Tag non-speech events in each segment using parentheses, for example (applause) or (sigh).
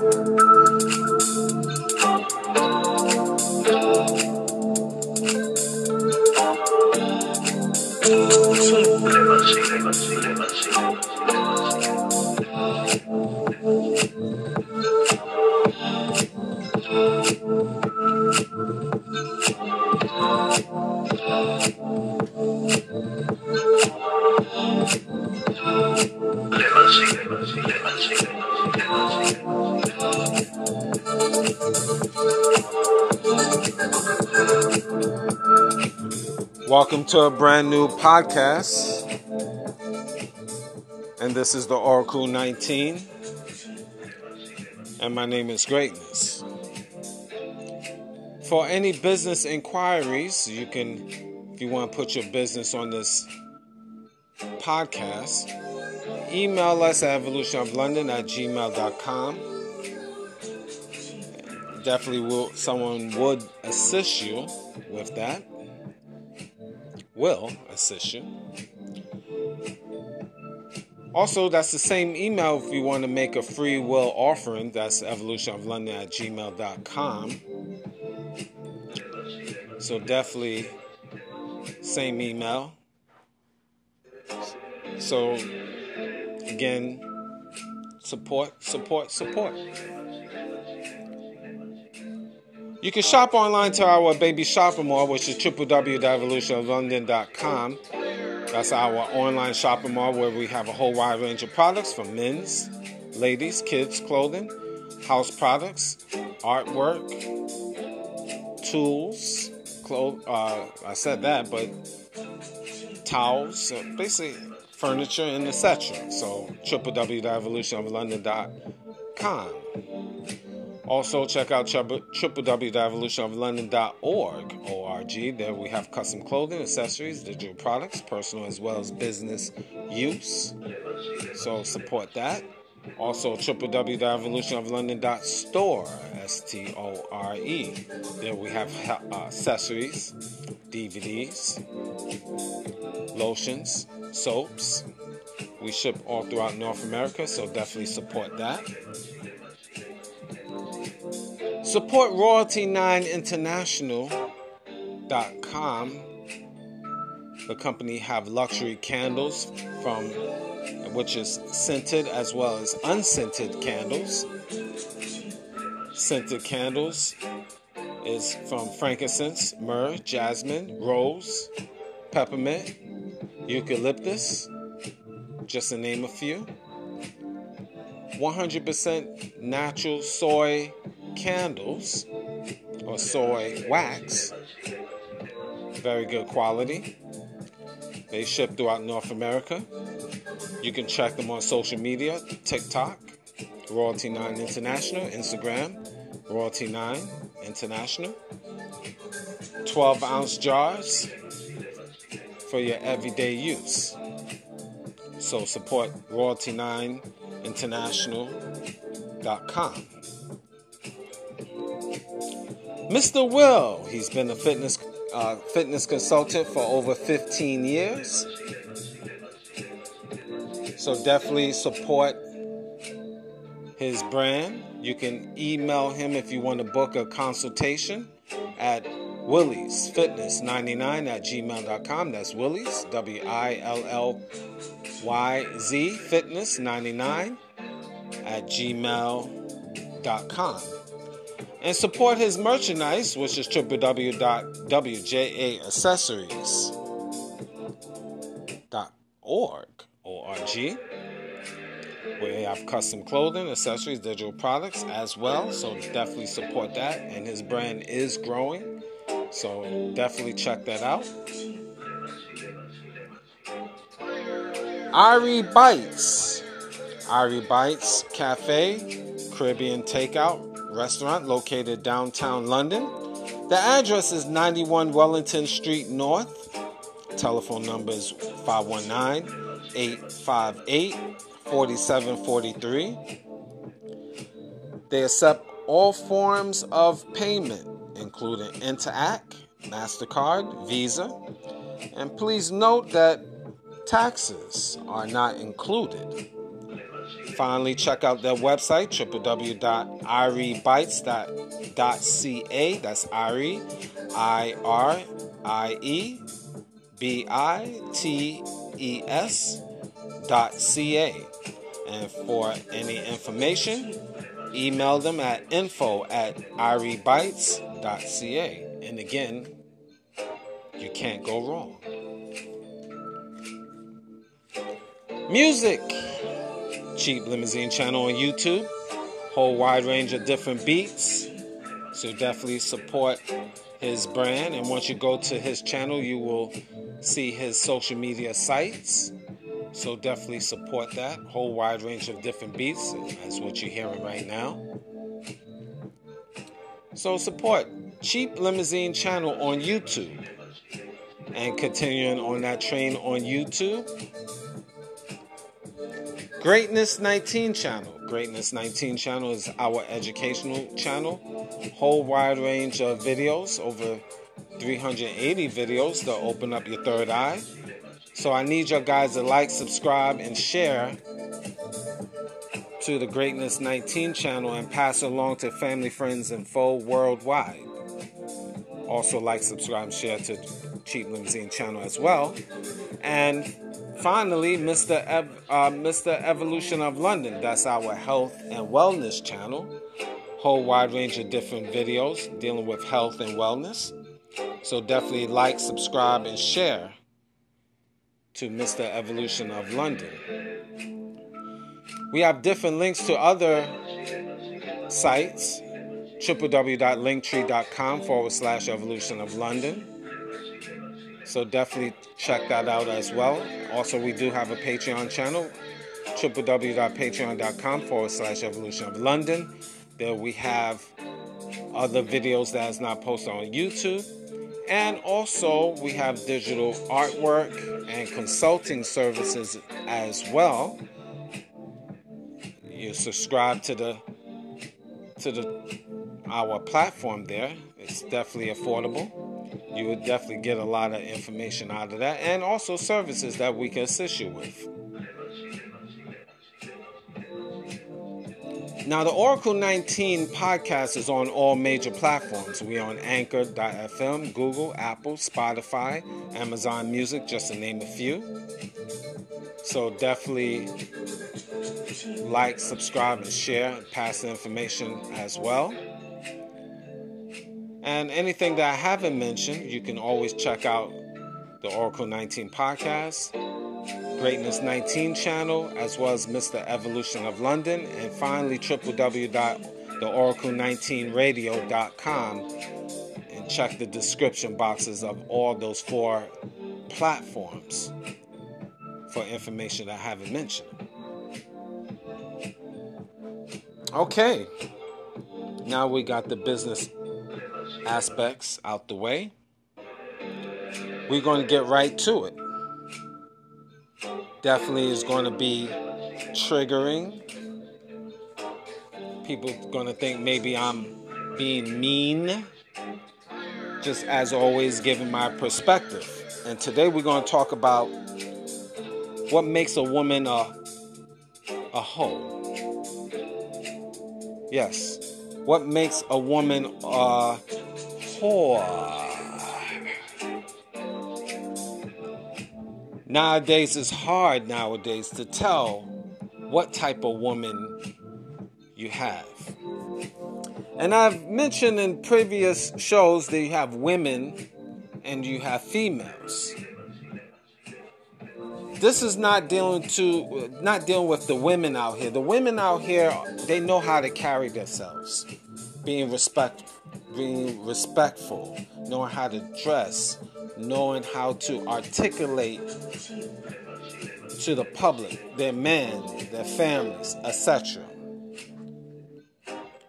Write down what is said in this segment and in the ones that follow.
Welcome to a brand new podcast. And this is the Oracle 19. And my name is Greatness. For any business inquiries, you can, if you want to put your business on this podcast, email us at evolutionoflondon at gmail.com. Definitely will someone would assist you with that will assist you. Also, that's the same email if you want to make a free will offering. That's evolutionoflondon at gmail.com. So, definitely, same email. So, again, support, support, support. You can shop online to our baby shopping mall, which is www.evolutionoflondon.com. That's our online shopping mall where we have a whole wide range of products from men's, ladies, kids' clothing, house products, artwork, tools, clothes. Uh, I said that, but towels, uh, basically furniture and etc. So www.evolutionoflondon.com. Also, check out www.evolutionoflondon.org. O-R-G. There we have custom clothing, accessories, digital products, personal as well as business use. So support that. Also, www.evolutionoflondon.store. S-T-O-R-E. There we have uh, accessories, DVDs, lotions, soaps. We ship all throughout North America, so definitely support that. Support royalty9international.com. The company have luxury candles from which is scented as well as unscented candles. Scented candles is from frankincense, myrrh, jasmine, rose, peppermint, eucalyptus, just to name a few. 100% natural soy candles or soy wax. Very good quality. They ship throughout North America. You can check them on social media TikTok, Royalty9 International, Instagram, Royalty9 International. 12 ounce jars for your everyday use. So support Royalty9 International.com. Mr. Will, he's been a fitness uh, fitness consultant for over 15 years. So definitely support his brand. You can email him if you want to book a consultation at Willie's Fitness 99 at gmail.com. That's Willie's, W I L L Y Z Fitness 99 at gmail.com and support his merchandise, which is www.wjaaccessories.org, O-R-G, where they have custom clothing, accessories, digital products as well. So definitely support that, and his brand is growing. So definitely check that out. Irie Bites, Irie Bites Cafe, Caribbean Takeout restaurant located downtown London. The address is 91 Wellington Street North. Telephone number is 519 858 4743. They accept all forms of payment, including Interac, MasterCard, Visa. And please note that taxes are not included. Finally, check out their website, www.iriebites.ca. That's Irie, I R I E B I T E S dot ca. And for any information, email them at info at iriebites.ca. And again, you can't go wrong. Music. Cheap Limousine channel on YouTube. Whole wide range of different beats. So definitely support his brand. And once you go to his channel, you will see his social media sites. So definitely support that. Whole wide range of different beats. That's what you're hearing right now. So support Cheap Limousine channel on YouTube. And continuing on that train on YouTube. Greatness 19 channel. Greatness 19 channel is our educational channel. Whole wide range of videos, over 380 videos to open up your third eye. So I need your guys to like, subscribe, and share to the Greatness 19 channel and pass along to family, friends, and foe worldwide. Also, like, subscribe, share to Cheap Limousine channel as well. And finally, Mr. Ev- uh, Mr. Evolution of London. That's our health and wellness channel. Whole wide range of different videos dealing with health and wellness. So definitely like, subscribe, and share to Mr. Evolution of London. We have different links to other sites www.linktree.com forward slash evolution of London. So definitely check that out as well. Also, we do have a Patreon channel www.patreon.com forward slash evolution of London. There we have other videos that is not posted on YouTube. And also, we have digital artwork and consulting services as well. You subscribe to the to the our platform there. It's definitely affordable. You would definitely get a lot of information out of that, and also services that we can assist you with. Now, the Oracle 19 podcast is on all major platforms. We're on Anchor.fm, Google, Apple, Spotify, Amazon Music, just to name a few. So definitely like, subscribe, and share, and pass the information as well. And anything that I haven't mentioned, you can always check out the Oracle 19 podcast Greatness 19 channel, as well as Mr. Evolution of London, and finally www.theoracle19radio.com and check the description boxes of all those four platforms for information I haven't mentioned. Okay, now we got the business aspects out the way. We're going to get right to it definitely is going to be triggering. People going to think maybe I'm being mean. Just as always, giving my perspective. And today we're going to talk about what makes a woman a a hoe. Yes, what makes a woman a whore? Nowadays, it's hard nowadays to tell what type of woman you have. And I've mentioned in previous shows that you have women and you have females. This is not dealing to not dealing with the women out here. The women out here, they know how to carry themselves, being respect, being respectful, knowing how to dress, knowing how to articulate to the public, their men, their families, etc.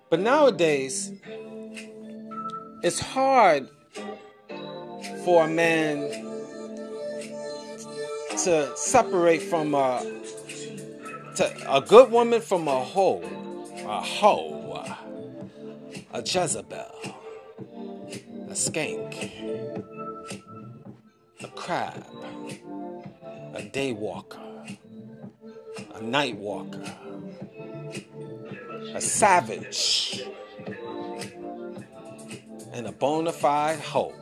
But nowadays, it's hard for a man to separate from a a good woman from a hoe, a hoe, a Jezebel, a skank. A crab, a daywalker, a night walker, a savage, and a bona fide hoe.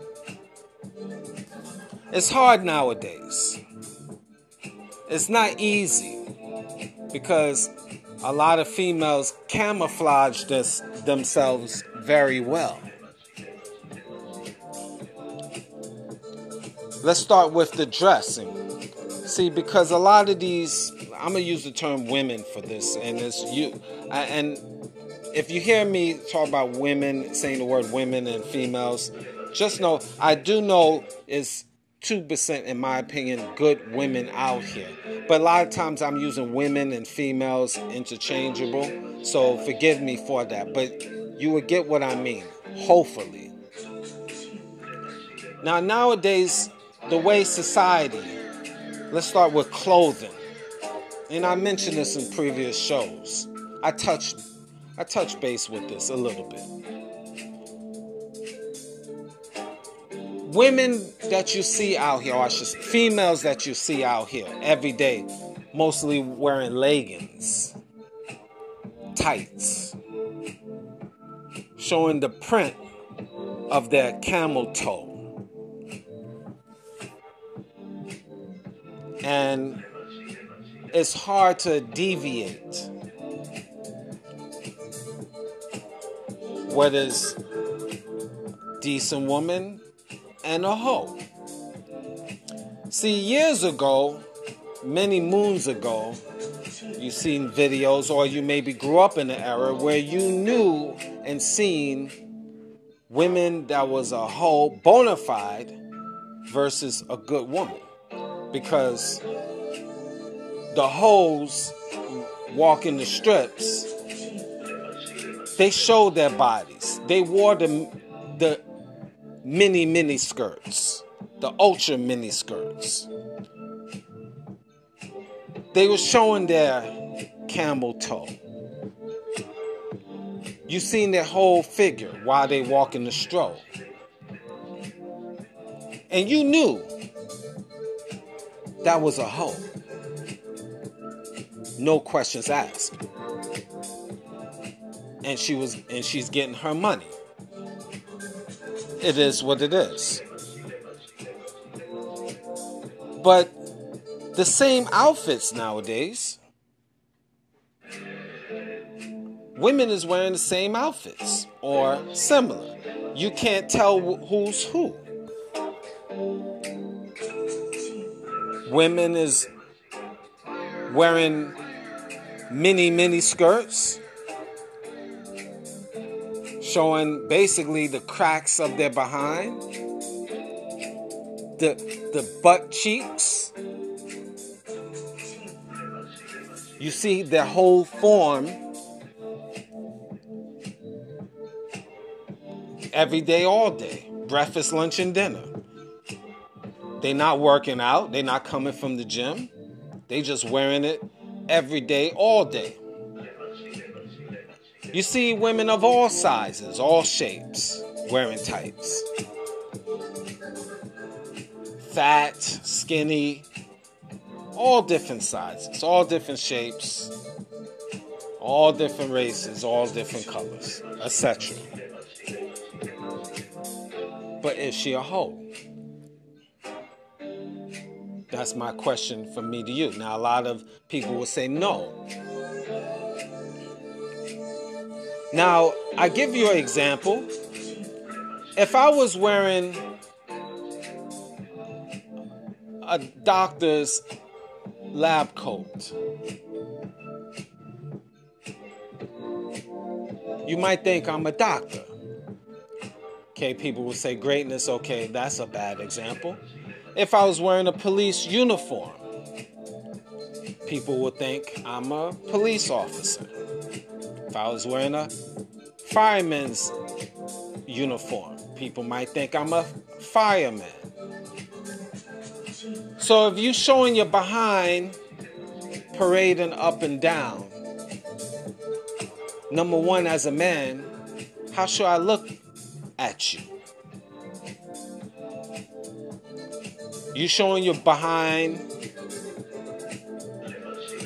It's hard nowadays. It's not easy because a lot of females camouflage this, themselves very well. Let's start with the dressing. See, because a lot of these, I'm gonna use the term women for this, and it's you, and if you hear me talk about women, saying the word women and females, just know I do know is 2%, in my opinion, good women out here. But a lot of times I'm using women and females interchangeable. So forgive me for that. But you will get what I mean, hopefully. Now, nowadays, the way society, let's start with clothing. And I mentioned this in previous shows. I touched I touched base with this a little bit. Women that you see out here, or say, females that you see out here every day, mostly wearing leggings, tights, showing the print of their camel toe. And it's hard to deviate. Whether it's decent woman and a hoe. See, years ago, many moons ago, you've seen videos, or you maybe grew up in an era where you knew and seen women that was a hoe bona fide versus a good woman because the hoes walking the strips they showed their bodies they wore the the mini mini skirts the ultra mini skirts they were showing their camel toe you seen their whole figure while they walking the stroll and you knew that was a hoe. No questions asked. And she was and she's getting her money. It is what it is. But the same outfits nowadays. Women is wearing the same outfits or similar. You can't tell who's who. Women is wearing mini mini skirts showing basically the cracks of their behind the the butt cheeks you see their whole form every day all day breakfast lunch and dinner They're not working out. they're not coming from the gym. They just wearing it every day, all day. You see women of all sizes, all shapes, wearing tights. Fat, skinny, all different sizes, all different shapes, all different races, all different colors, etc. But is she a hoe? That's my question from me to you. Now, a lot of people will say no. Now, I give you an example. If I was wearing a doctor's lab coat, you might think I'm a doctor. Okay, people will say greatness, okay, that's a bad example if I was wearing a police uniform. People would think I'm a police officer. If I was wearing a fireman's uniform, people might think I'm a fireman. So if you showing your behind parading up and down, number one, as a man, how should I look at you? You showing your behind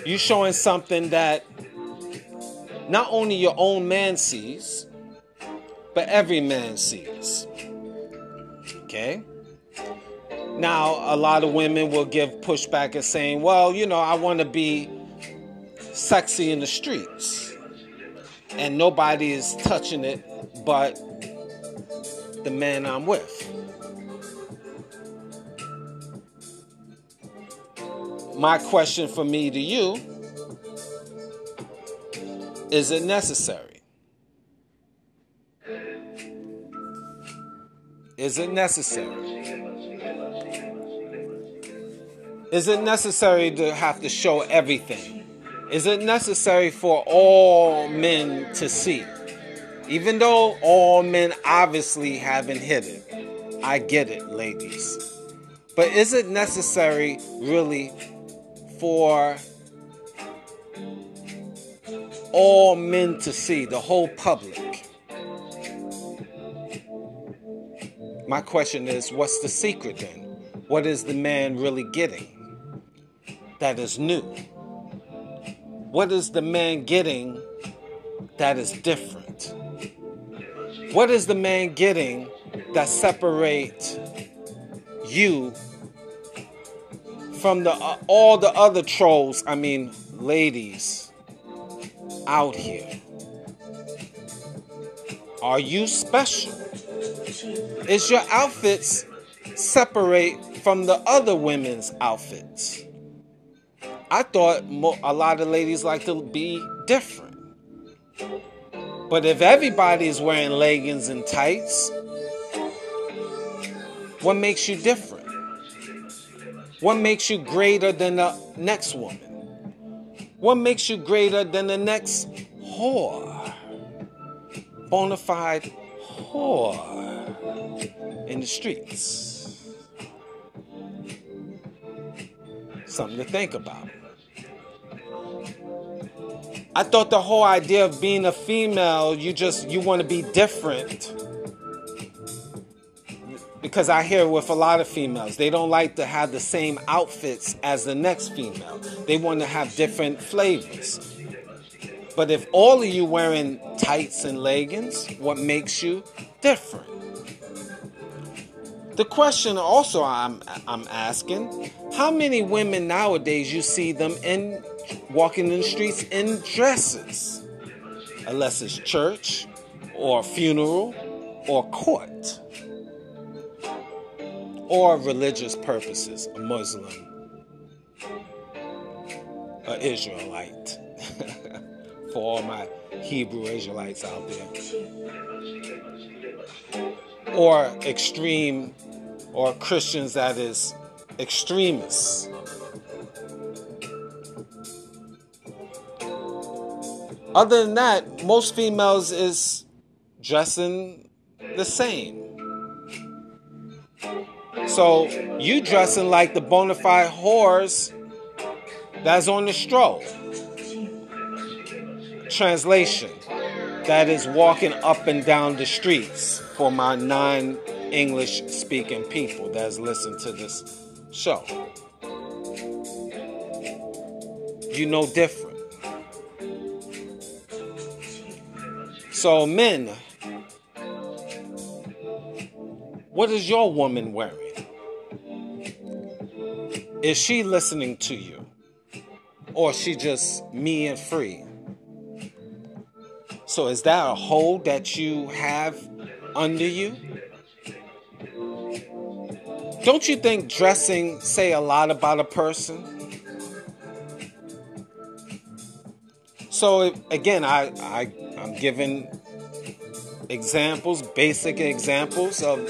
you showing something that not only your own man sees, but every man sees. Okay? Now, a lot of women will give pushback and saying, well, you know, I want to be sexy in the streets. And nobody is touching it but the man I'm with. My question for me to you is it necessary? Is it necessary? Is it necessary to have to show everything? Is it necessary for all men to see? Even though all men obviously haven't hit it. I get it, ladies. But is it necessary really for all men to see, the whole public. My question is what's the secret then? What is the man really getting that is new? What is the man getting that is different? What is the man getting that separate you from the uh, all the other trolls, I mean ladies out here. Are you special? Is your outfits separate from the other women's outfits? I thought a lot of ladies like to be different. But if everybody is wearing leggings and tights, what makes you different? What makes you greater than the next woman? What makes you greater than the next whore? Bona fide whore in the streets. Something to think about. I thought the whole idea of being a female, you just you want to be different because I hear with a lot of females, they don't like to have the same outfits as the next female. They want to have different flavors. But if all of you wearing tights and leggings, what makes you different? The question also I'm I'm asking, how many women nowadays you see them in walking in the streets in dresses? Unless it's church or funeral or court or religious purposes, a Muslim, an Israelite, (laughs) for all my Hebrew Israelites out there, or extreme, or Christians that is extremists. Other than that, most females is dressing the same. So you dressing like the bona fide whores that's on the stroll. Translation that is walking up and down the streets for my non English speaking people that's listening to this show. You know different. So, men, what is your woman wearing? Is she listening to you? Or is she just me and free? So is that a hold that you have under you? Don't you think dressing say a lot about a person? So again, I, I I'm giving examples, basic examples of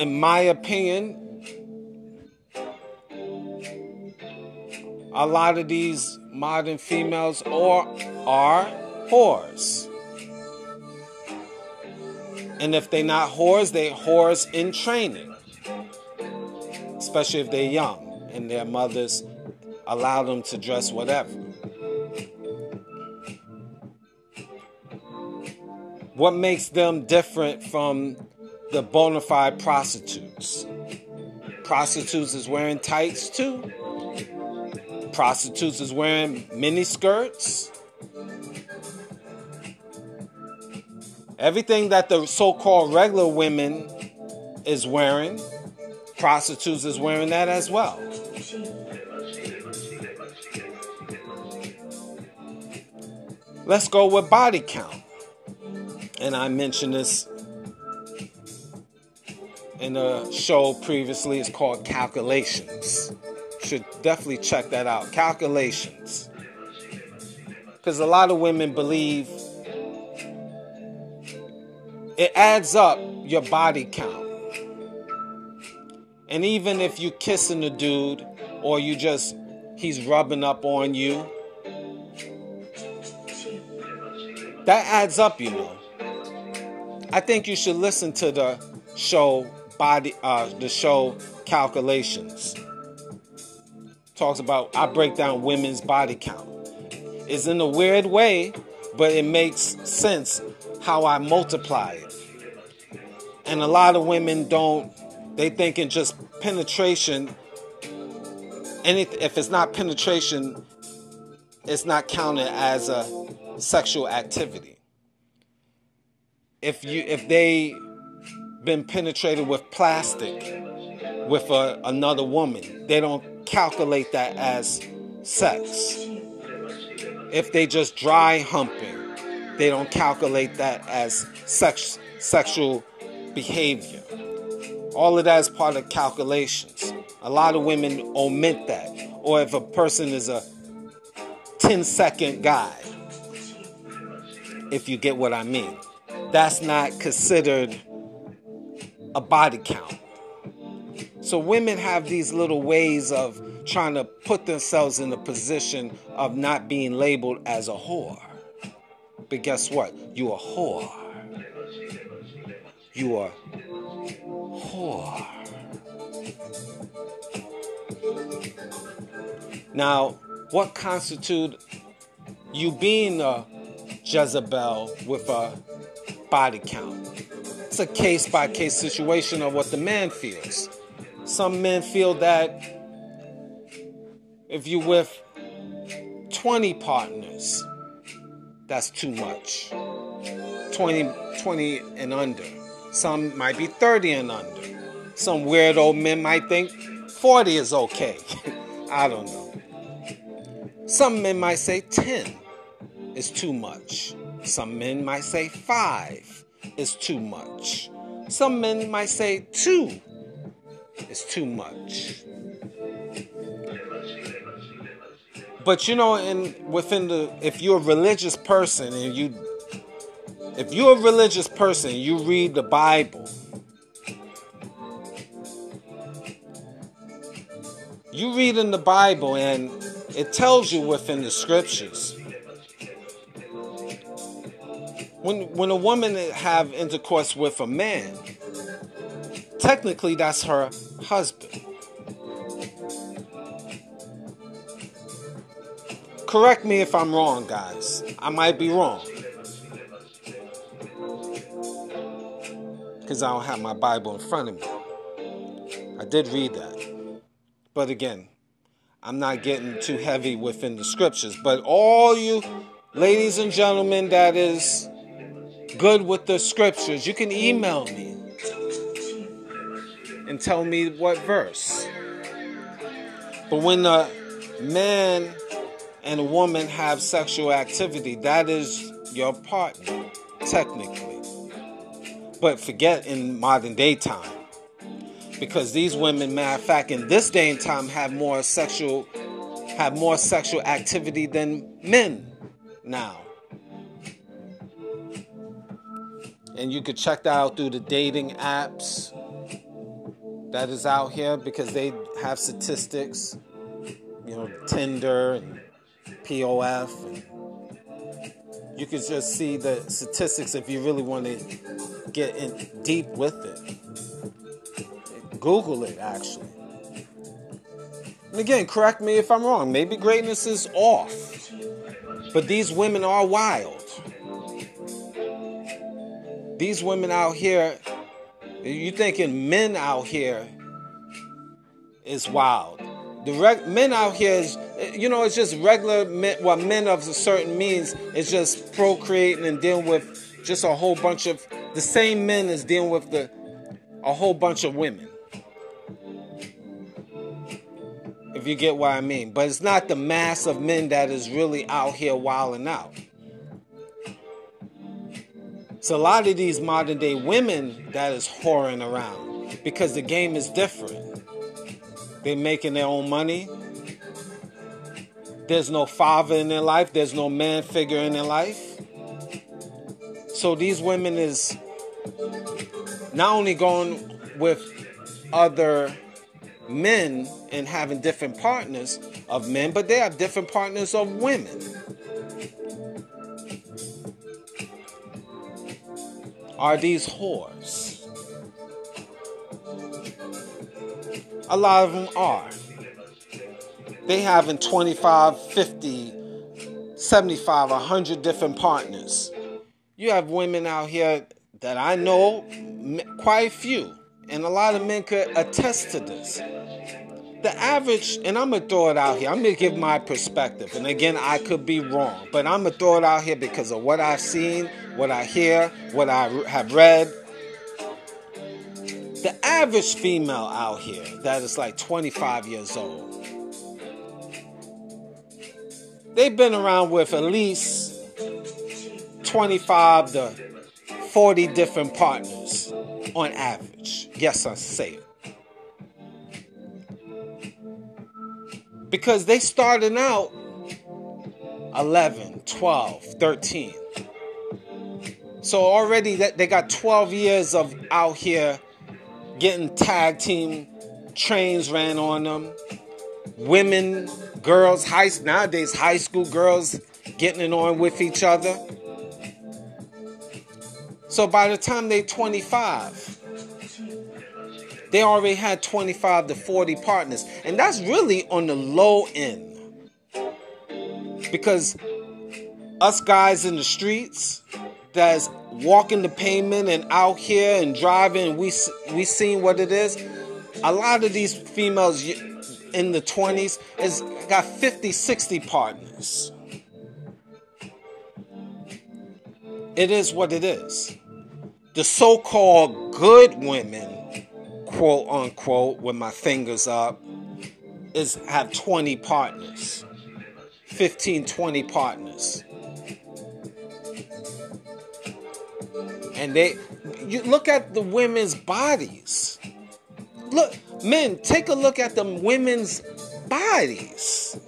in my opinion, a lot of these modern females are, are whores. And if they're not whores, they're whores in training. Especially if they're young and their mothers allow them to dress whatever. What makes them different from the bona fide prostitutes, Prostitutes is wearing tights too. Prostitutes is wearing mini skirts. Everything that the so called regular women is wearing, prostitutes is wearing that as well. Let's go with body count. And I mentioned this in a show previously. It's called Calculations. Should definitely check that out. Calculations. Because a lot of women believe it adds up your body count. And even if you're kissing a dude or you just he's rubbing up on you, that adds up, you know. I think you should listen to the show body uh, the show calculations. Talks about I break down women's body count. It's in a weird way, but it makes sense how I multiply it. And a lot of women don't, they thinking just penetration, and if it's not penetration, it's not counted as a sexual activity. If you if they been penetrated with plastic with a, another woman, they don't calculate that as sex. If they just dry humping, they don't calculate that as sex sexual behavior. All of that is part of calculations. A lot of women omit that. Or if a person is a 10 second guy, if you get what I mean, that's not considered a body count. So women have these little ways of trying to put themselves in the position of not being labeled as a whore. But guess what? You a whore you are whore. Now, what constitute you being a Jezebel with a body count? It's a case by case situation of what the man feels. Some men feel that if you're with 20 partners, that's too much. 20, 20 and under. Some might be 30 and under. Some weird old men might think 40 is okay. (laughs) I don't know. Some men might say 10 is too much. Some men might say 5 is too much. Some men might say 2 is too much. But you know, in within the if you're a religious person and you if you're a religious person, you read the Bible. You read in the Bible and it tells you within the scriptures. When when a woman have intercourse with a man, technically that's her husband. Correct me if I'm wrong, guys. I might be wrong. because I don't have my Bible in front of me. I did read that. But again, I'm not getting too heavy within the scriptures. But all you ladies and gentlemen that is good with the scriptures, you can email me and tell me what verse. But when a man and a woman have sexual activity, that is your partner, technically but forget in modern day time. Because these women, matter of fact, in this day and time have more sexual have more sexual activity than men now. And you could check that out through the dating apps that is out here because they have statistics, you know, Tinder and POF and you can just see the statistics if you really want to get in deep with it. Google it actually. And again, correct me if I'm wrong. Maybe greatness is off. But these women are wild. These women out here, you thinking men out here is wild. The reg- men out here is, you know, it's just regular men. Well, men of a certain means is just procreating and dealing with just a whole bunch of the same men is dealing with the a whole bunch of women. If you get what I mean, but it's not the mass of men that is really out here wilding out. So a lot of these modern day women that is whoring around because the game is different. They're making their own money. There's no father in their life. There's no man figure in their life. So these women is not only going with other men and having different partners of men, but they have different partners of women. Are these whores? A lot of them are. They having 25, 50, 75, 100 different partners. You have women out here that I know, quite a few, and a lot of men could attest to this. The average, and I'm gonna throw it out here, I'm gonna give my perspective, and again, I could be wrong, but I'm gonna throw it out here because of what I've seen, what I hear, what I have read, the average female out here that is like 25 years old, they've been around with at least 25 to 40 different partners on average. Yes, I say it. Because they started out 11, 12, 13. So already that they got 12 years of out here getting tag team trains ran on them. Women, girls, high nowadays high school girls getting it on with each other. So by the time they're 25, they already had 25 to 40 partners. And that's really on the low end. Because us guys in the streets that's walking the pavement and out here and driving, we we seen what it is. A lot of these females in the 20s is got 50, 60 partners. It is what it is. The so-called good women, quote unquote, with my fingers up, is have 20 partners. 15, 20 partners. and they you look at the women's bodies. Look, men, take a look at the women's bodies.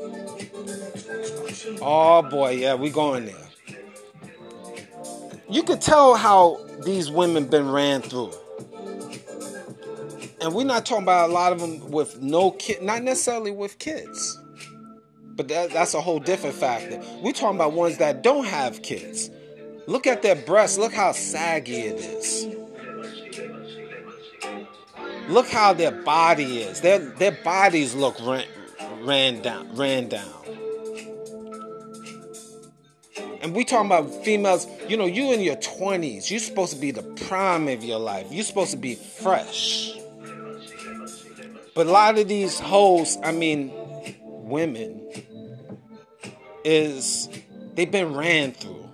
Oh boy, yeah, we going there. You could tell how these women been ran through. And we're not talking about a lot of them with no kid, not necessarily with kids. But that, that's a whole different factor. We're talking about ones that don't have kids Look at their breasts. Look how saggy it is. Look how their body is. Their their bodies look ran, ran down, ran down. And we talking about females, you know, you in your 20s, you're supposed to be the prime of your life. You're supposed to be fresh. But a lot of these hoes, I mean, women, is they've been ran through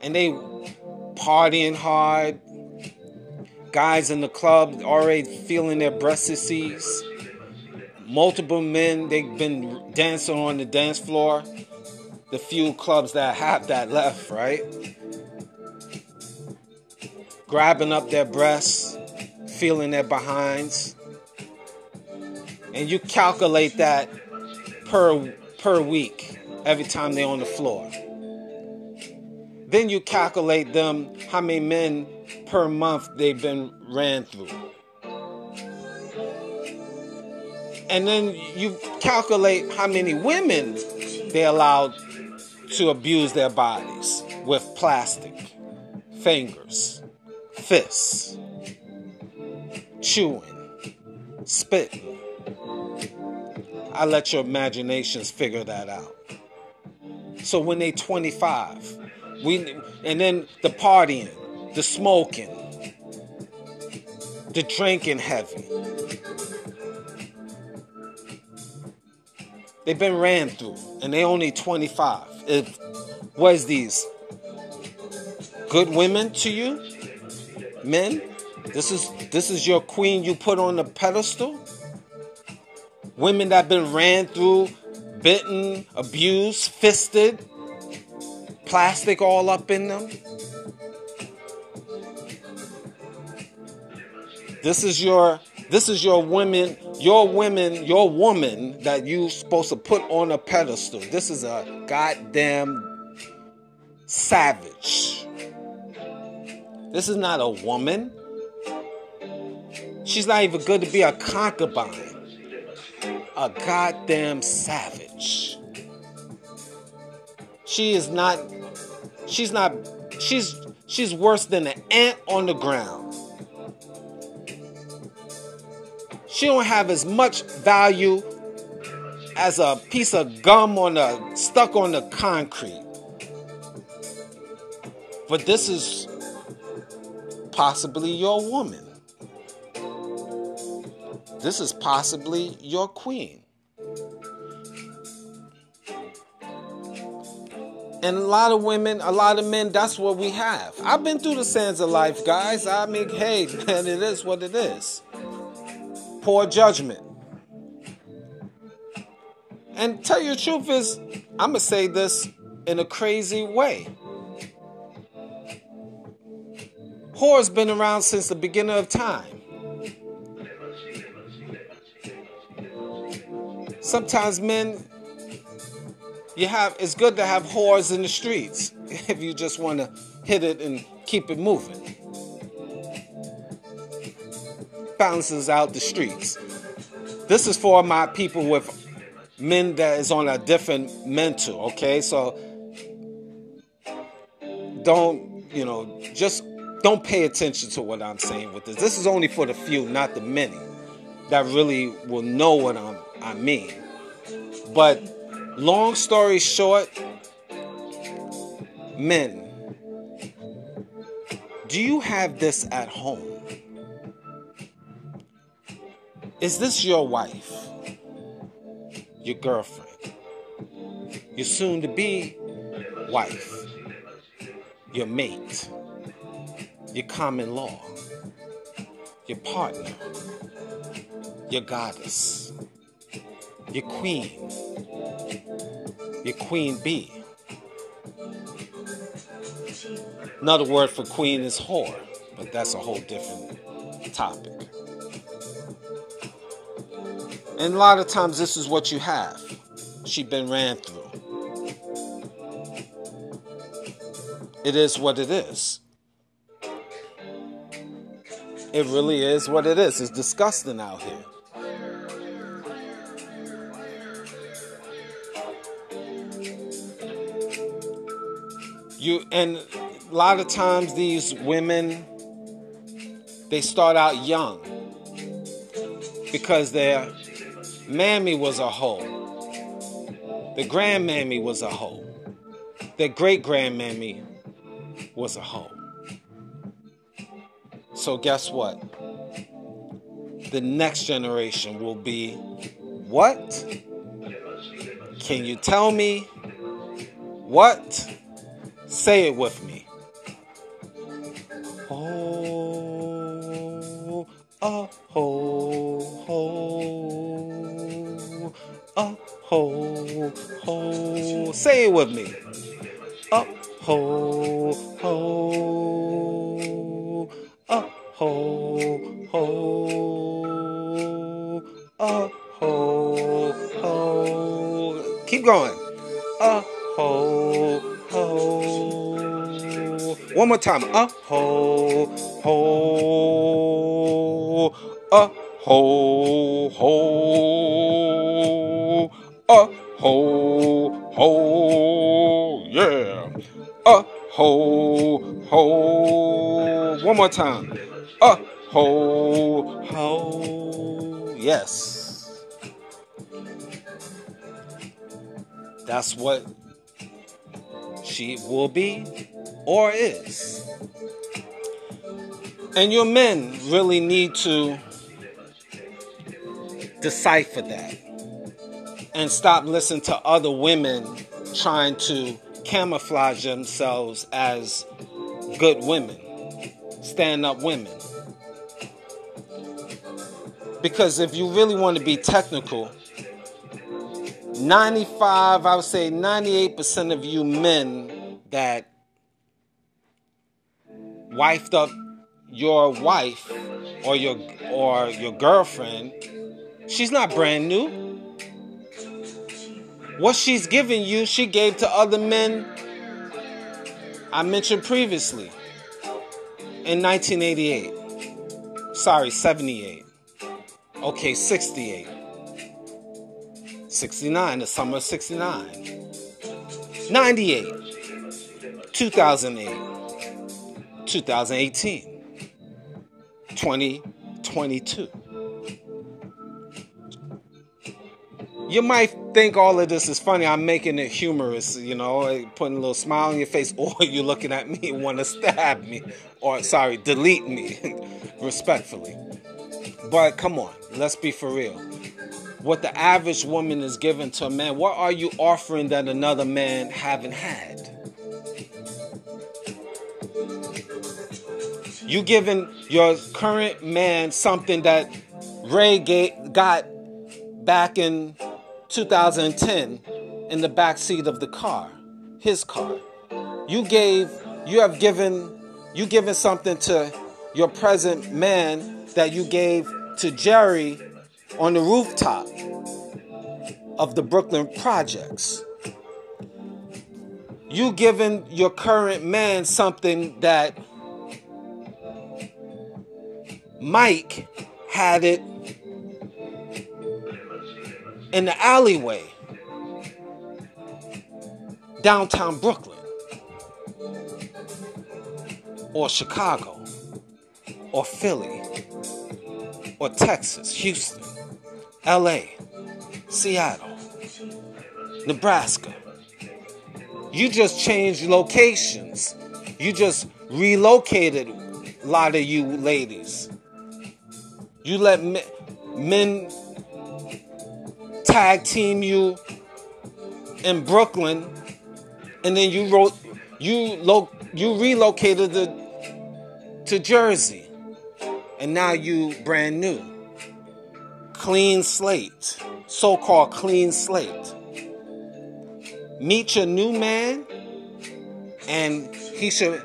and they partying hard. Guys in the club already feeling their breasts. Multiple men, they've been dancing on the dance floor. The few clubs that have that left, right? Grabbing up their breasts, feeling their behinds. And you calculate that per per week every time they're on the floor. Then you calculate them how many men per month they've been ran through. And then you calculate how many women they allowed to abuse their bodies with plastic, fingers, fists, chewing, spitting. I let your imaginations figure that out. So when they 25, we and then the partying, the smoking, the drinking heavy. They've been ran through, and they only 25. If was these good women to you, men? This is this is your queen you put on the pedestal. Women that been ran through, bitten, abused, fisted, plastic all up in them. This is your this is your women, your women, your woman that you supposed to put on a pedestal. This is a goddamn savage. This is not a woman. She's not even good to be a concubine. A goddamn savage. She is not she's not she's she's worse than an ant on the ground. She don't have as much value as a piece of gum on the stuck on the concrete. But this is possibly your woman. This is possibly your queen. And a lot of women, a lot of men, that's what we have. I've been through the sands of life, guys. I mean, hey, (laughs) man, it is what it is poor judgment. And tell you the truth is, I'm gonna say this in a crazy way. Whore's been around since the beginning of time. Sometimes men, you have it's good to have whores in the streets (laughs) if you just want to hit it and keep it moving bounces out the streets. This is for my people with men that is on a different mental, okay? So don't, you know, just don't pay attention to what I'm saying with this. This is only for the few, not the many, that really will know what I'm, I mean. But long story short, men, do you have this at home? Is this your wife? Your girlfriend? Your soon to be wife? Your mate? Your common law? Your partner? Your goddess? Your queen? Your queen bee? Another word for queen is whore, but that's a whole different topic. And a lot of times, this is what you have. She been ran through. It is what it is. It really is what it is. It's disgusting out here. You and a lot of times these women they start out young because they're Mammy was a hoe. The grandmammy was a hoe. The great grandmammy was a hoe. So, guess what? The next generation will be what? Can you tell me what? Say it with me. It with me. Up, ho, ho. Up, ho, ho. Up, ho, ho. Keep going. Up, ho, ho. One more time. Up, ho, ho. Up, ho, more time. Oh, ho ho. Yes. That's what she will be or is. And your men really need to decipher that and stop listening to other women trying to camouflage themselves as good women, stand up women. Because if you really want to be technical, 95, I would say 98% of you men that wifed up your wife or your or your girlfriend, she's not brand new. What she's giving you, she gave to other men I mentioned previously in 1988. Sorry, 78. Okay, 68. 69, the summer of 69. 98. 2008. 2018. 2022. You might think all of this is funny. I'm making it humorous, you know, putting a little smile on your face, (laughs) or you're looking at me and want to stab me, or sorry, delete me, (laughs) respectfully. But come on, let's be for real. What the average woman is giving to a man, what are you offering that another man haven't had? You giving your current man something that Ray got back in 2010 in the back seat of the car, his car. You gave, you have given, you given something to your present man that you gave to Jerry on the rooftop of the Brooklyn projects. You giving your current man something that Mike had it in the alleyway downtown Brooklyn or Chicago or Philly or Texas, Houston, LA, Seattle, Nebraska. You just changed locations. You just relocated a lot of you ladies. You let men tag team you in Brooklyn, and then you wrote you lo- you relocated to, to Jersey, and now you brand new, clean slate, so-called clean slate. Meet your new man, and he should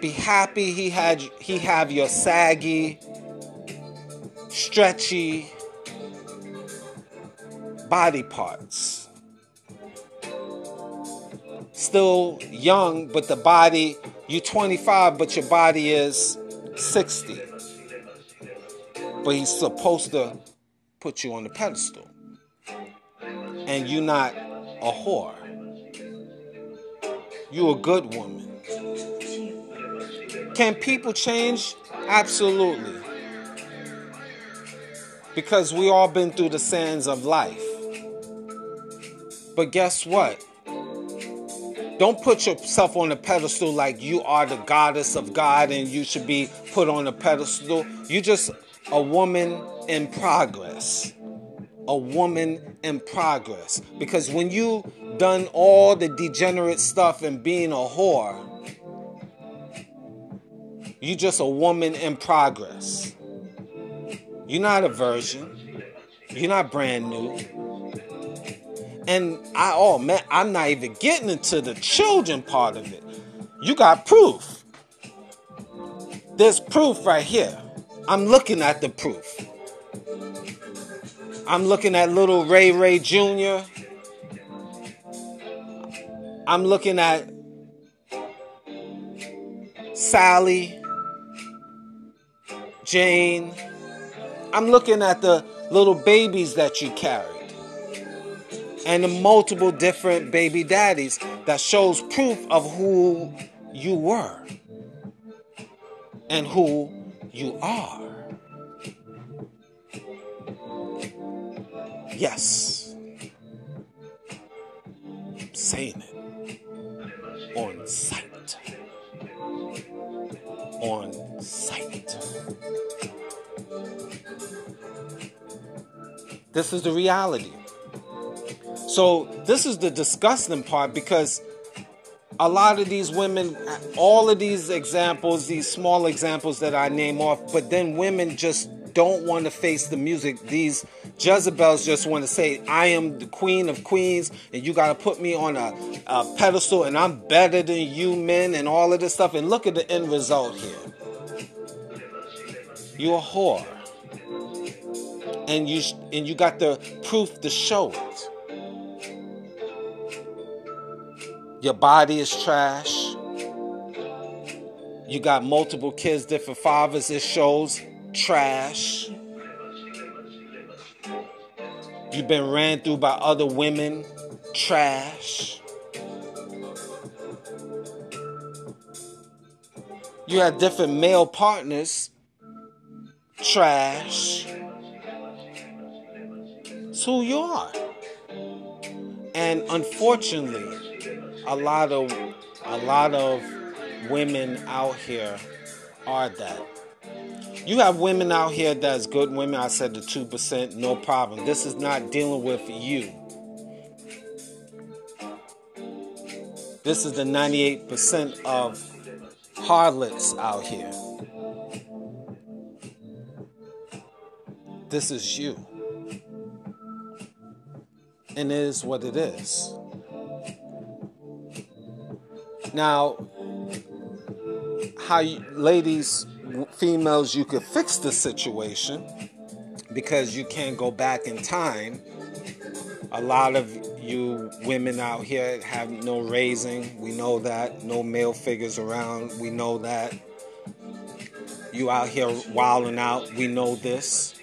be happy he had he have your saggy, stretchy body parts. Still young, but the body, you're 25, but your body is 60. But he's supposed to put you on the pedestal. And you're not a whore. You're a good woman. Can people change? Absolutely. Because we all been through the sands of life. But guess what? Don't put yourself on a pedestal like you are the goddess of God and you should be put on a pedestal. You're just a woman in progress. A woman in progress. Because when you done all the degenerate stuff and being a whore, you're just a woman in progress. You're not a virgin. You're not brand new. And I, oh man, I'm not even getting into the children part of it. You got proof. There's proof right here. I'm looking at the proof. I'm looking at little Ray Ray Jr. I'm looking at Sally, Jane. I'm looking at the little babies that you carry and the multiple different baby daddies that shows proof of who you were and who you are. Yes. I'm saying it on sight. On sight. This is the reality. So this is the disgusting part because a lot of these women, all of these examples, these small examples that I name off, but then women just don't want to face the music. These Jezebels just want to say, I am the queen of queens, and you got to put me on a, a, pedestal, and I'm better than you men, and all of this stuff. And look at the end result here. You're a whore. And you, and you got the proof to show it. Your body is trash. You got multiple kids, different fathers. It shows trash. You've been ran through by other women, trash. You had different male partners, trash. It's who you are. And unfortunately, a lot of a lot of women out here are that. You have women out here that's good women. I said the 2%, no problem. This is not dealing with you. This is the 98% of harlots out here. This is you. And it is what it is. Now, how you, ladies females, you could fix the situation because you can't go back in time. A lot of you women out here have no raising. We know that. No male figures around. We know that. You out here wilding out. We know this.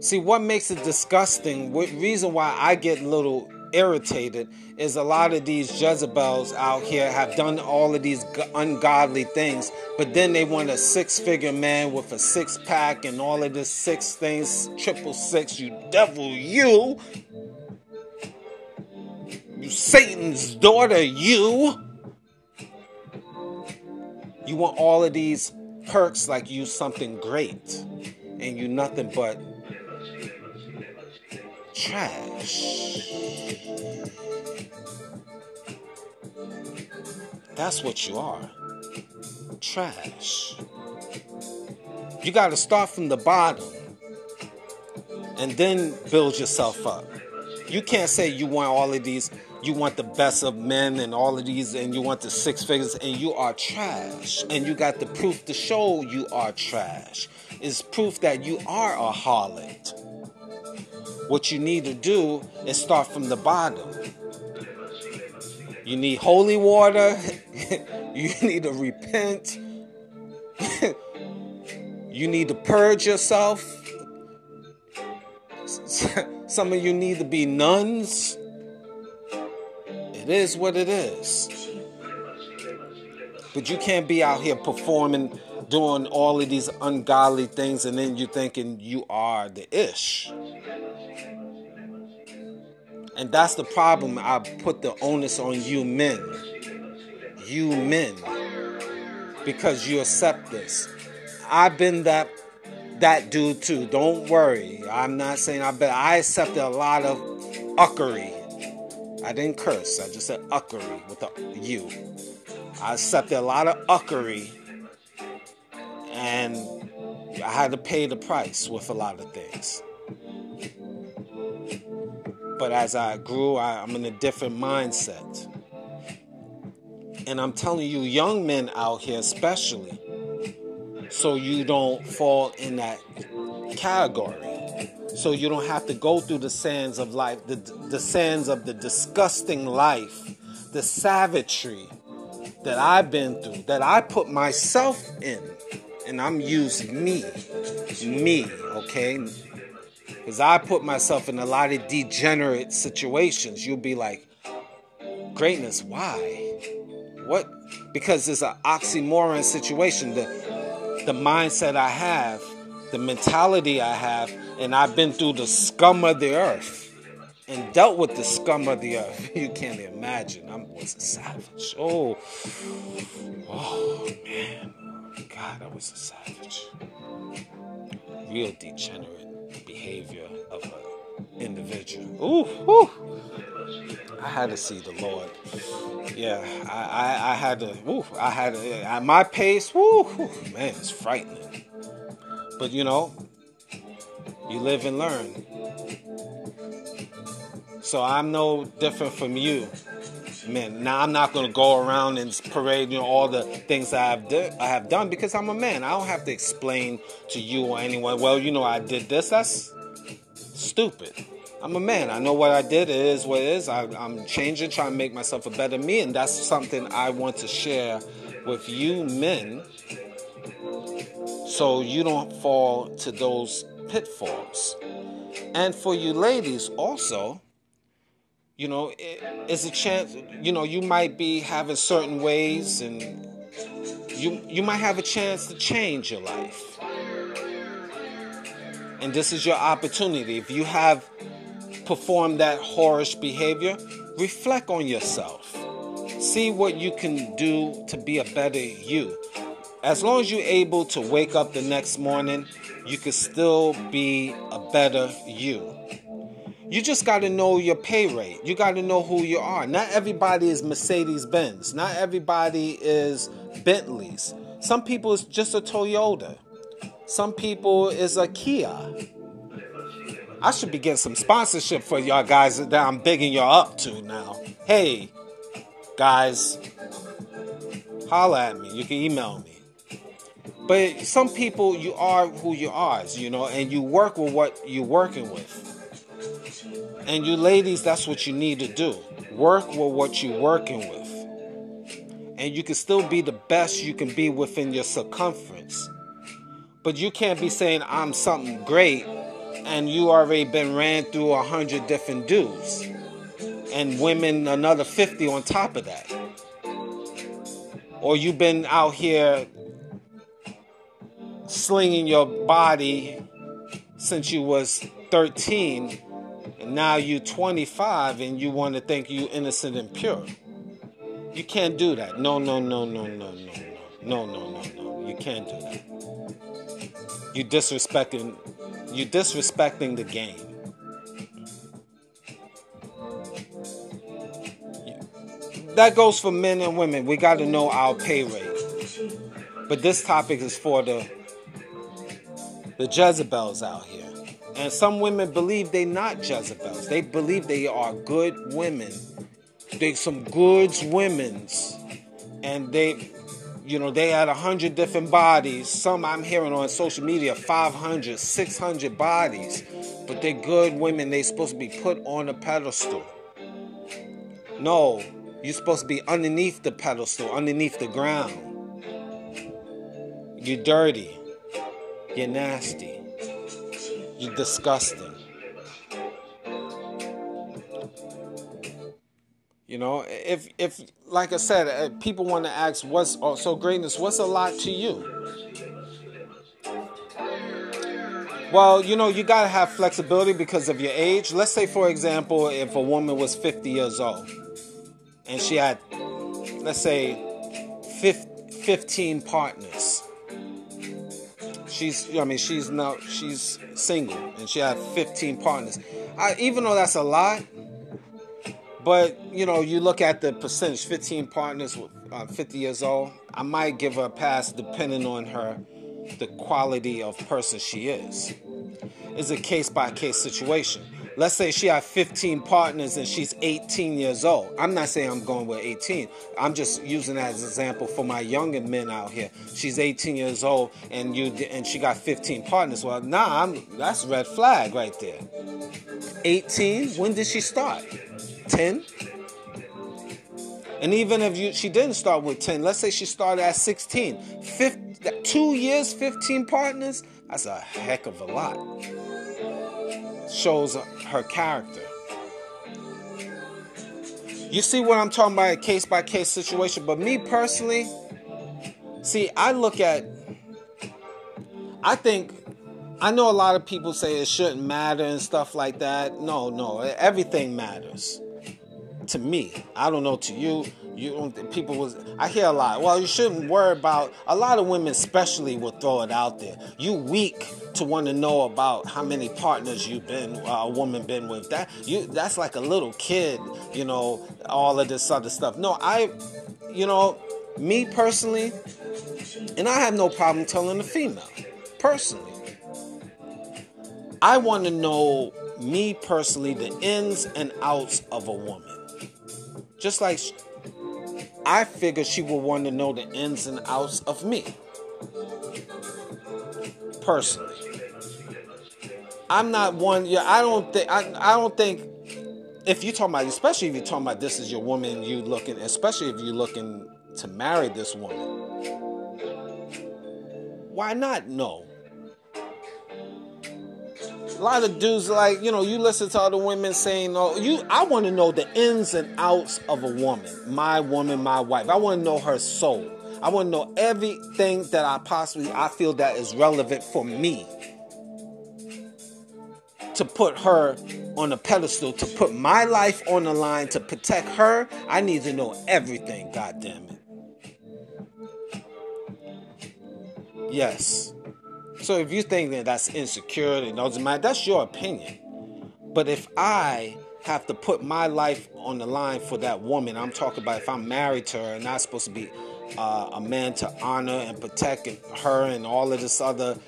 See, what makes it disgusting, what reason why I get little irritated is a lot of these Jezebels out here have done all of these ungodly things, but then they want a six figure man with a six pack and all of this six things, triple six, you devil, you. You Satan's daughter, you. You want all of these perks like you something great, and you nothing but trash. That's what you are. Trash. You got to start from the bottom and then build yourself up. You can't say you want all of these, you want the best of men and all of these, and you want the six figures, and you are trash. And you got the proof to show you are trash. It's proof that you are a harlot. What you need to do is start from the bottom. You need holy water. (laughs) you need to repent. (laughs) you need to purge yourself. (laughs) Some of you need to be nuns. It is what it is. But you can't be out here performing, doing all of these ungodly things, and then you thinking you are the ish. And that's the problem. I put the onus on you men. You men. Because you accept this. I've been that that dude too. Don't worry. I'm not saying I bet I accepted a lot of uckery. I didn't curse. I just said uckery with a U. I accepted a lot of uckery and I had to pay the price with a lot of things. But as I grew, I, I'm in a different mindset. And I'm telling you, young men out here, especially, so you don't fall in that category. So you don't have to go through the sands of life, the, the sands of the disgusting life, the savagery that I've been through, that I put myself in. And I'm using me. Me, okay? Because I put myself in a lot of degenerate situations. You'll be like, greatness, why? What? Because it's an oxymoron situation. The, the mindset I have, the mentality I have, and I've been through the scum of the earth and dealt with the scum of the earth. (laughs) You can't imagine. I was a savage. Oh, oh man. God, I was a savage. Real degenerate. behavior of an individual. Ooh, ooh. I had to see the Lord. Yeah, I, I, I had to. Ooh, I had to. At my pace, woo, man, it's frightening. But you know, you live and learn. So I'm no different from you. Man, now I'm not gonna go around and parade, you know, all the things I have do- I have done because I'm a man. I don't have to explain to you or anyone. Well, you know, I did this. That's stupid. I'm a man. I know what I did. It is what it is. I, I'm changing, trying to make myself a better me, and that's something I want to share with you men, so you don't fall to those pitfalls. And for you ladies also, you know, it, it's a chance, you know, you might be having certain ways and you you might have a chance to change your life. And this is your opportunity. If you have performed that whorish behavior, reflect on yourself. See what you can do to be a better you. As long as you're able to wake up the next morning, you can still be a better you. You just got to know your pay rate. You got to know who you are. Not everybody is Mercedes Benz. Not everybody is Bentleys. Some people is just a Toyota. Some people is a Kia. I should be getting some sponsorship for y'all guys that I'm bigging y'all up to now. Hey, guys, holla at me. You can email me. But some people, you are who you are, you know, and you work with what you're working with. And you ladies, that's what you need to do. Work with what you're working with. And you can still be the best you can be within your circumference. But you can't be saying I'm something great and you already been ran through a hundred different dudes. And women another 50 on top of that. Or you've been out here slinging your body since you was 13 and now you're 25 and you want to think you innocent and pure. You can't do that. No, no, no, no, no, no, no, no, no, no, no. You can't do that. You disrespecting, you disrespecting the game. That goes for men and women. We got to know our pay rate. But this topic is for the the Jezebels out here. And some women believe they're not Jezebels. They believe they are good women. They some goods women's. And they you know, they had a hundred different bodies. Some I'm hearing on social media, 500, 600 bodies. But they're good women. They're supposed to be put on a pedestal. No, you're supposed to be underneath the pedestal, underneath the ground. You're dirty. You're nasty. You're disgusting. You know, if if like I said, uh, people want to ask, "What's oh, so greatness? What's a lot to you?" Well, you know, you gotta have flexibility because of your age. Let's say, for example, if a woman was 50 years old and she had, let's say, 15 partners. She's, I mean, she's now she's single and she had 15 partners. I, even though that's a lot, but you know, you look at the percentage 15 partners, uh, 50 years old. I might give her a pass depending on her, the quality of person she is. It's a case by case situation. Let's say she had 15 partners and she's 18 years old. I'm not saying I'm going with 18. I'm just using that as an example for my younger men out here. She's 18 years old and you and she got 15 partners. Well, nah, I'm, that's red flag right there. 18. When did she start? 10. And even if you she didn't start with 10, let's say she started at 16. 50, two years, 15 partners, that's a heck of a lot. Shows her character. You see what I'm talking about, a case by case situation. But me personally, see, I look at, I think, I know a lot of people say it shouldn't matter and stuff like that. No, no, everything matters. To me. I don't know to you. You. People was. I hear a lot. Well, you shouldn't worry about. A lot of women, especially, will throw it out there. You weak to want to know about how many partners you've been uh, a woman been with. That you. That's like a little kid. You know all of this other stuff. No, I. You know, me personally, and I have no problem telling a female. Personally, I want to know me personally the ins and outs of a woman. Just like I figure she would want to know the ins and outs of me. Personally. I'm not one yeah, I don't think I, I don't think if you talking about especially if you're talking about this is your woman you looking especially if you're looking to marry this woman why not no a lot of dudes like you know you listen to other women saying oh you i want to know the ins and outs of a woman my woman my wife. I want to know her soul. I want to know everything that i possibly i feel that is relevant for me. To put her on a pedestal to put my life on the line to protect her i need to know everything god damn it yes so if you think that that's insecure doesn't matter, that's your opinion. But if I have to put my life on the line for that woman, I'm talking about if I'm married to her and I'm supposed to be uh, a man to honor and protect her and all of this other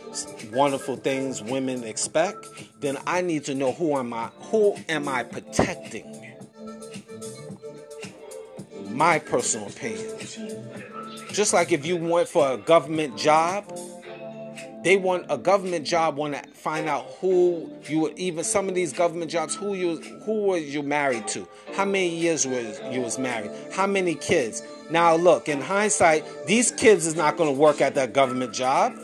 wonderful things women expect, then I need to know who am I who am I protecting? My personal opinion. Just like if you went for a government job, they want a government job want to find out who you were even some of these government jobs who you who was you married to? How many years was you was married? How many kids? Now look in hindsight these kids is not going to work at that government job.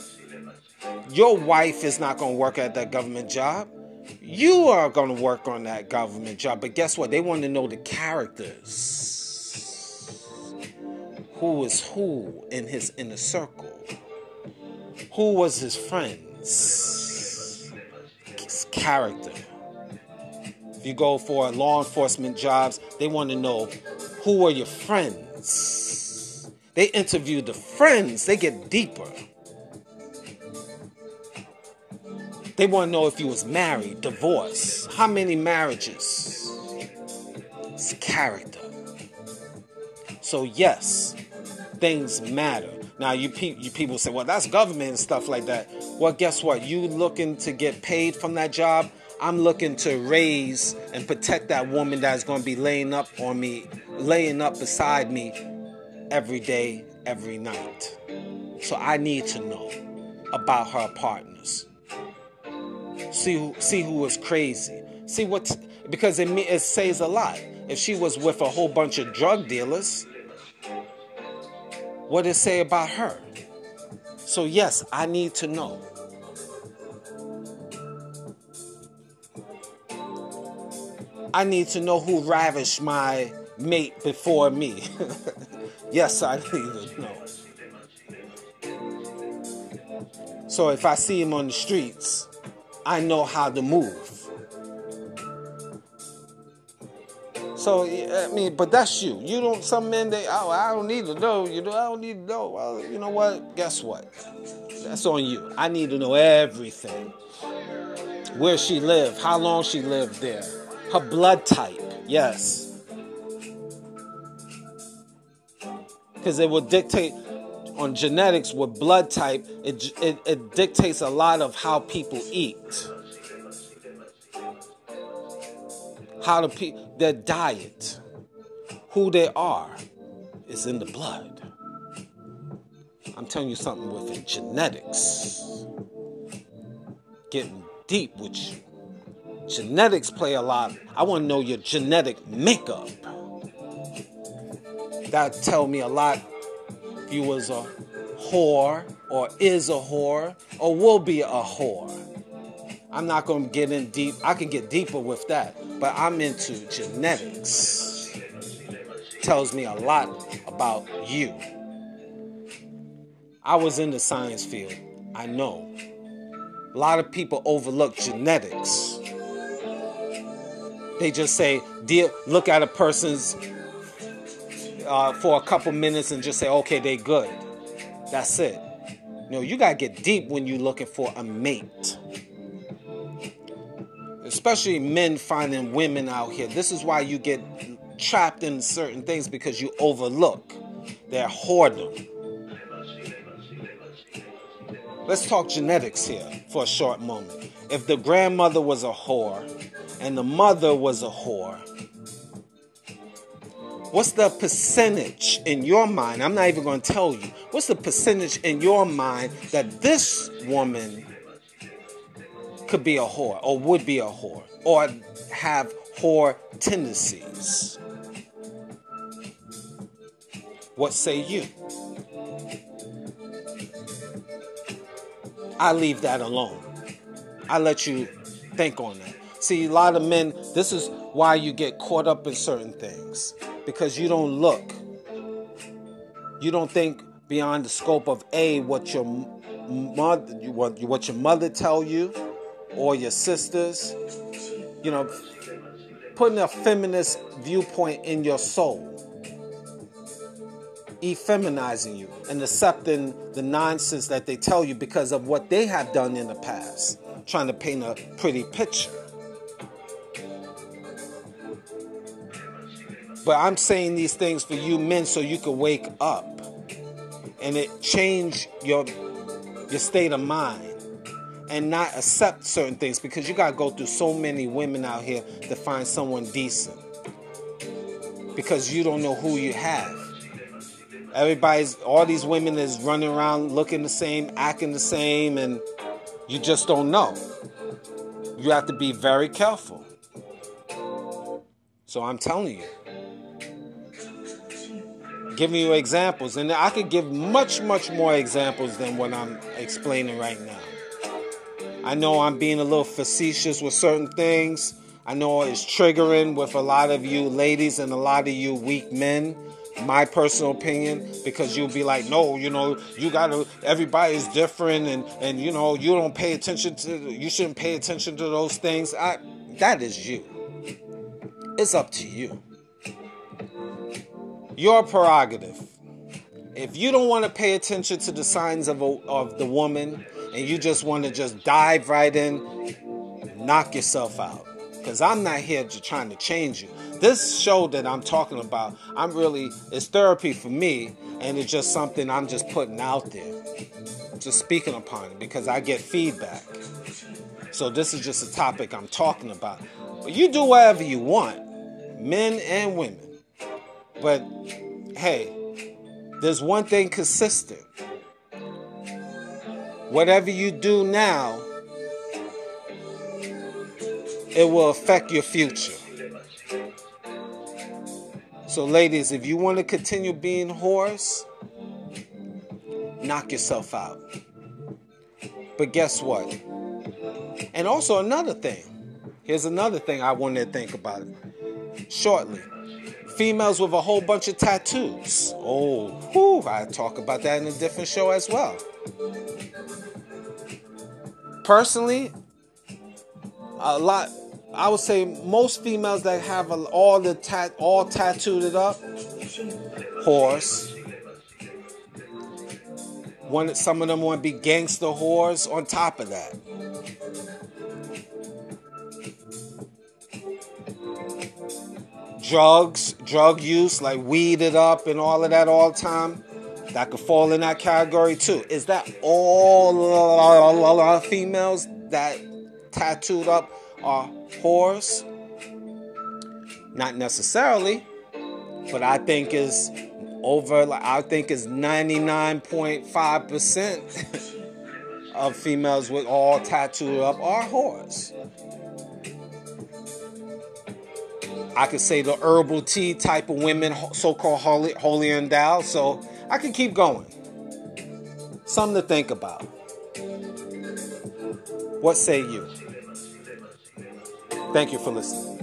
Your wife is not going to work at that government job. You are going to work on that government job but guess what? They want to know the characters. Who is who in his inner circle who was his friends? His character. If you go for law enforcement jobs, they want to know who were your friends. They interview the friends, they get deeper. They want to know if you was married, divorced, how many marriages. It's character. So yes, things matter. Now you, pe- you people say, well, that's government and stuff like that. Well, guess what? You looking to get paid from that job? I'm looking to raise and protect that woman that's going to be laying up on me, laying up beside me every day, every night. So I need to know about her partners. See who, see who was crazy. See what because it it says a lot. If she was with a whole bunch of drug dealers, what it say about her. So yes, I need to know. I need to know who ravished my mate before me. (laughs) yes, I need to know. So if I see him on the streets, I know how to move. So I mean, but that's you. You don't. Some men they. Oh, I don't need to know. You know, I don't need to know. Well, you know what? Guess what? That's on you. I need to know everything. Where she lived, how long she lived there, her blood type. Yes. Because it will dictate on genetics with blood type. It, it, it dictates a lot of how people eat. How the pe- their diet, who they are, is in the blood. I'm telling you something with it. Genetics. Getting deep with you. Genetics play a lot. I want to know your genetic makeup. That tell me a lot. You was a whore, or is a whore, or will be a whore. I'm not going to get in deep. I can get deeper with that, but I'm into genetics. Tells me a lot about you. I was in the science field. I know. A lot of people overlook genetics. They just say, look at a person's uh, for a couple minutes and just say, okay, they good. That's it. No, you gotta get deep when you're looking for a mate. Especially men finding women out here. This is why you get trapped in certain things because you overlook. They're whoredom. Let's talk genetics here for a short moment. If the grandmother was a whore and the mother was a whore, what's the percentage in your mind? I'm not even going to tell you. What's the percentage in your mind that this woman could be a whore or would be a whore or have whore tendencies? What say you? I leave that alone. I let you think on that. See, a lot of men, this is why you get caught up in certain things because you don't look. You don't think beyond the scope of a what your mother what, your mother tell you or your sisters. You know, putting a feminist viewpoint in your soul effeminizing you and accepting the nonsense that they tell you because of what they have done in the past, trying to paint a pretty picture. But I'm saying these things for you men so you can wake up and it change your your state of mind and not accept certain things because you got to go through so many women out here to find someone decent because you don't know who you have Everybody's, all these women is running around looking the same, acting the same, and you just don't know. You have to be very careful. So I'm telling you, giving you examples, and I could give much, much more examples than what I'm explaining right now. I know I'm being a little facetious with certain things. I know it's triggering with a lot of you ladies and a lot of you weak men. My personal opinion because you'll be like no you know you gotta everybody's different and and you know you don't pay attention to you shouldn't pay attention to those things. I, that is you. It's up to you. Your prerogative. If you don't want to pay attention to the signs of, a, of the woman and you just want to just dive right in knock yourself out because i'm not here to trying to change you this show that I'm talking about, I'm really, it's therapy for me, and it's just something I'm just putting out there, just speaking upon it because I get feedback. So this is just a topic I'm talking about. But you do whatever you want, men and women. But hey, there's one thing consistent. Whatever you do now, it will affect your future. So, ladies, if you want to continue being whores, knock yourself out. But guess what? And also, another thing. Here's another thing I want to think about it shortly. Females with a whole bunch of tattoos. Oh, whew, I talk about that in a different show as well. Personally, a lot I would say most females that have all the tat all tattooed it up, horse. One, some of them want to be gangster whores. On top of that, drugs, drug use, like weed it up and all of that all the time. That could fall in that category too. Is that all females that tattooed up are whores? Not necessarily, but I think is over. I think is ninety nine point five percent (laughs) of females with all tattooed up are whores. I could say the herbal tea type of women, so-called holy, holy endowed. So I can keep going. Something to think about. What say you? Thank you for listening.